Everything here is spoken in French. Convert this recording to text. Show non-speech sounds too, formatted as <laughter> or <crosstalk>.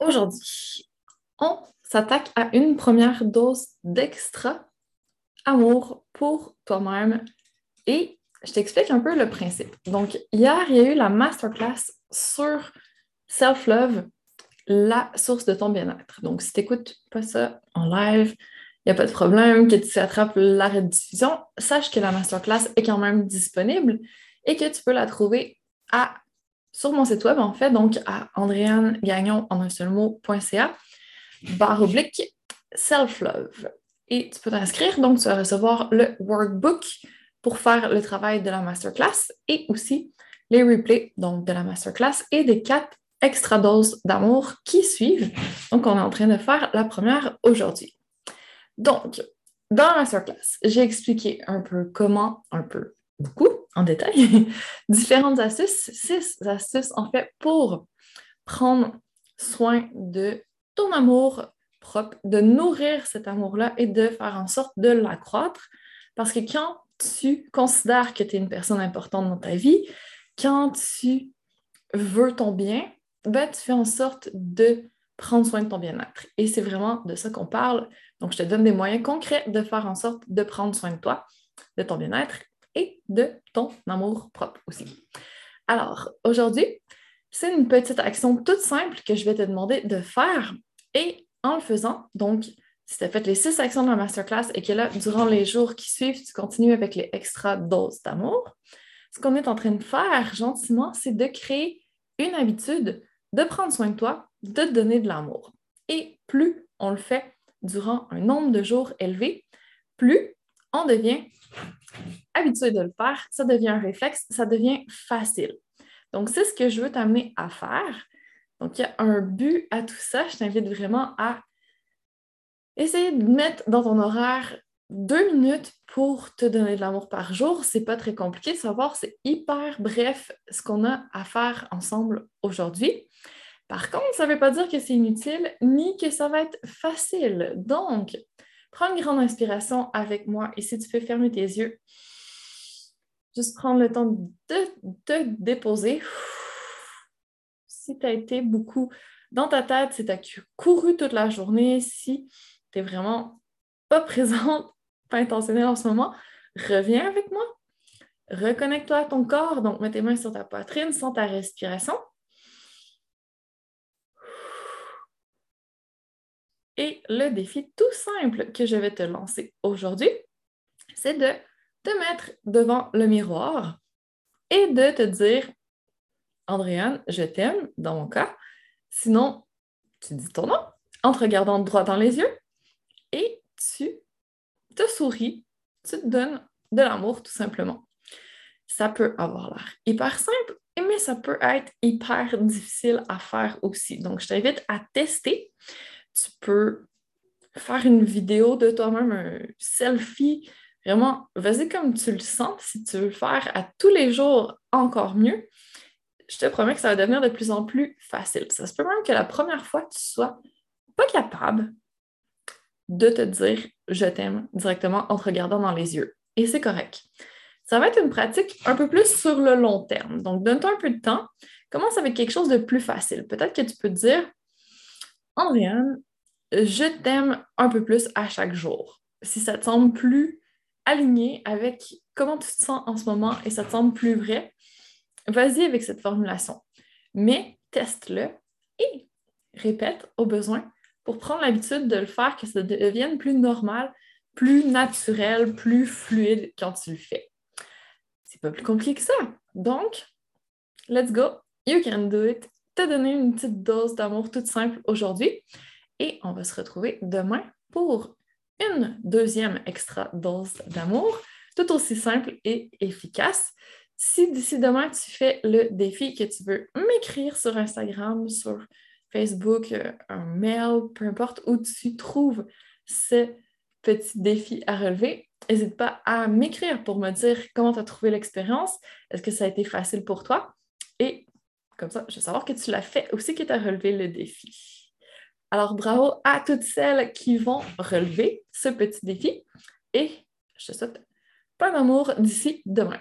Aujourd'hui, on s'attaque à une première dose d'extra amour pour toi-même et je t'explique un peu le principe. Donc, hier, il y a eu la masterclass sur self-love, la source de ton bien-être. Donc, si tu n'écoutes pas ça en live, il n'y a pas de problème que tu attrapes la rediffusion, sache que la masterclass est quand même disponible et que tu peux la trouver à sur mon site web, en fait, donc à andréanegagnon en un seul mot.ca, barre oblique, self-love. Et tu peux t'inscrire, donc tu vas recevoir le workbook pour faire le travail de la masterclass et aussi les replays donc de la masterclass et des quatre extra doses d'amour qui suivent. Donc, on est en train de faire la première aujourd'hui. Donc, dans la masterclass, j'ai expliqué un peu comment, un peu beaucoup en détail, <laughs> différentes astuces, six astuces en fait pour prendre soin de ton amour propre, de nourrir cet amour-là et de faire en sorte de l'accroître. Parce que quand tu considères que tu es une personne importante dans ta vie, quand tu veux ton bien, ben, tu fais en sorte de prendre soin de ton bien-être. Et c'est vraiment de ça qu'on parle. Donc, je te donne des moyens concrets de faire en sorte de prendre soin de toi, de ton bien-être et de ton amour propre aussi. Alors, aujourd'hui, c'est une petite action toute simple que je vais te demander de faire et en le faisant, donc, si tu as fait les six actions de la masterclass et que là, durant les jours qui suivent, tu continues avec les extra doses d'amour, ce qu'on est en train de faire gentiment, c'est de créer une habitude de prendre soin de toi, de te donner de l'amour. Et plus on le fait durant un nombre de jours élevé, plus on devient habitué de le faire, ça devient un réflexe, ça devient facile. Donc, c'est ce que je veux t'amener à faire. Donc, il y a un but à tout ça. Je t'invite vraiment à essayer de mettre dans ton horaire deux minutes pour te donner de l'amour par jour. C'est pas très compliqué savoir, c'est hyper bref ce qu'on a à faire ensemble aujourd'hui. Par contre, ça ne veut pas dire que c'est inutile ni que ça va être facile. Donc, prends une grande inspiration avec moi et si tu peux fermer tes yeux, juste prendre le temps de te déposer. Si tu as été beaucoup dans ta tête, si tu as couru toute la journée, si tu n'es vraiment pas <laughs> présente, pas intentionnelle en ce moment, reviens avec moi. Reconnecte-toi à ton corps. Donc, mets tes mains sur ta poitrine, sens ta respiration. Et le défi tout simple que je vais te lancer aujourd'hui, c'est de te mettre devant le miroir et de te dire Andréane, je t'aime, dans mon cas. Sinon, tu dis ton nom en te regardant droit dans les yeux et tu te souris, tu te donnes de l'amour tout simplement. Ça peut avoir l'air hyper simple, mais ça peut être hyper difficile à faire aussi. Donc, je t'invite à tester. Tu peux faire une vidéo de toi-même, un selfie. Vraiment, vas-y comme tu le sens. Si tu veux le faire à tous les jours, encore mieux. Je te promets que ça va devenir de plus en plus facile. Ça se peut même que la première fois, tu sois pas capable de te dire je t'aime directement en te regardant dans les yeux. Et c'est correct. Ça va être une pratique un peu plus sur le long terme. Donc, donne-toi un peu de temps. Commence avec quelque chose de plus facile. Peut-être que tu peux te dire Andréane, je t'aime un peu plus à chaque jour. Si ça te semble plus aligné avec comment tu te sens en ce moment et ça te semble plus vrai, vas-y avec cette formulation. Mais teste-le et répète au besoin pour prendre l'habitude de le faire, que ça devienne plus normal, plus naturel, plus fluide quand tu le fais. C'est pas plus compliqué que ça. Donc, let's go, you can do it. Donner une petite dose d'amour toute simple aujourd'hui et on va se retrouver demain pour une deuxième extra dose d'amour, tout aussi simple et efficace. Si d'ici demain, tu fais le défi que tu veux m'écrire sur Instagram, sur Facebook, euh, un mail, peu importe où tu trouves ce petit défi à relever, n'hésite pas à m'écrire pour me dire comment tu as trouvé l'expérience. Est-ce que ça a été facile pour toi? Comme ça, je veux savoir que tu l'as fait aussi, que tu as relevé le défi? Alors, bravo à toutes celles qui vont relever ce petit défi et je te souhaite plein d'amour d'ici demain.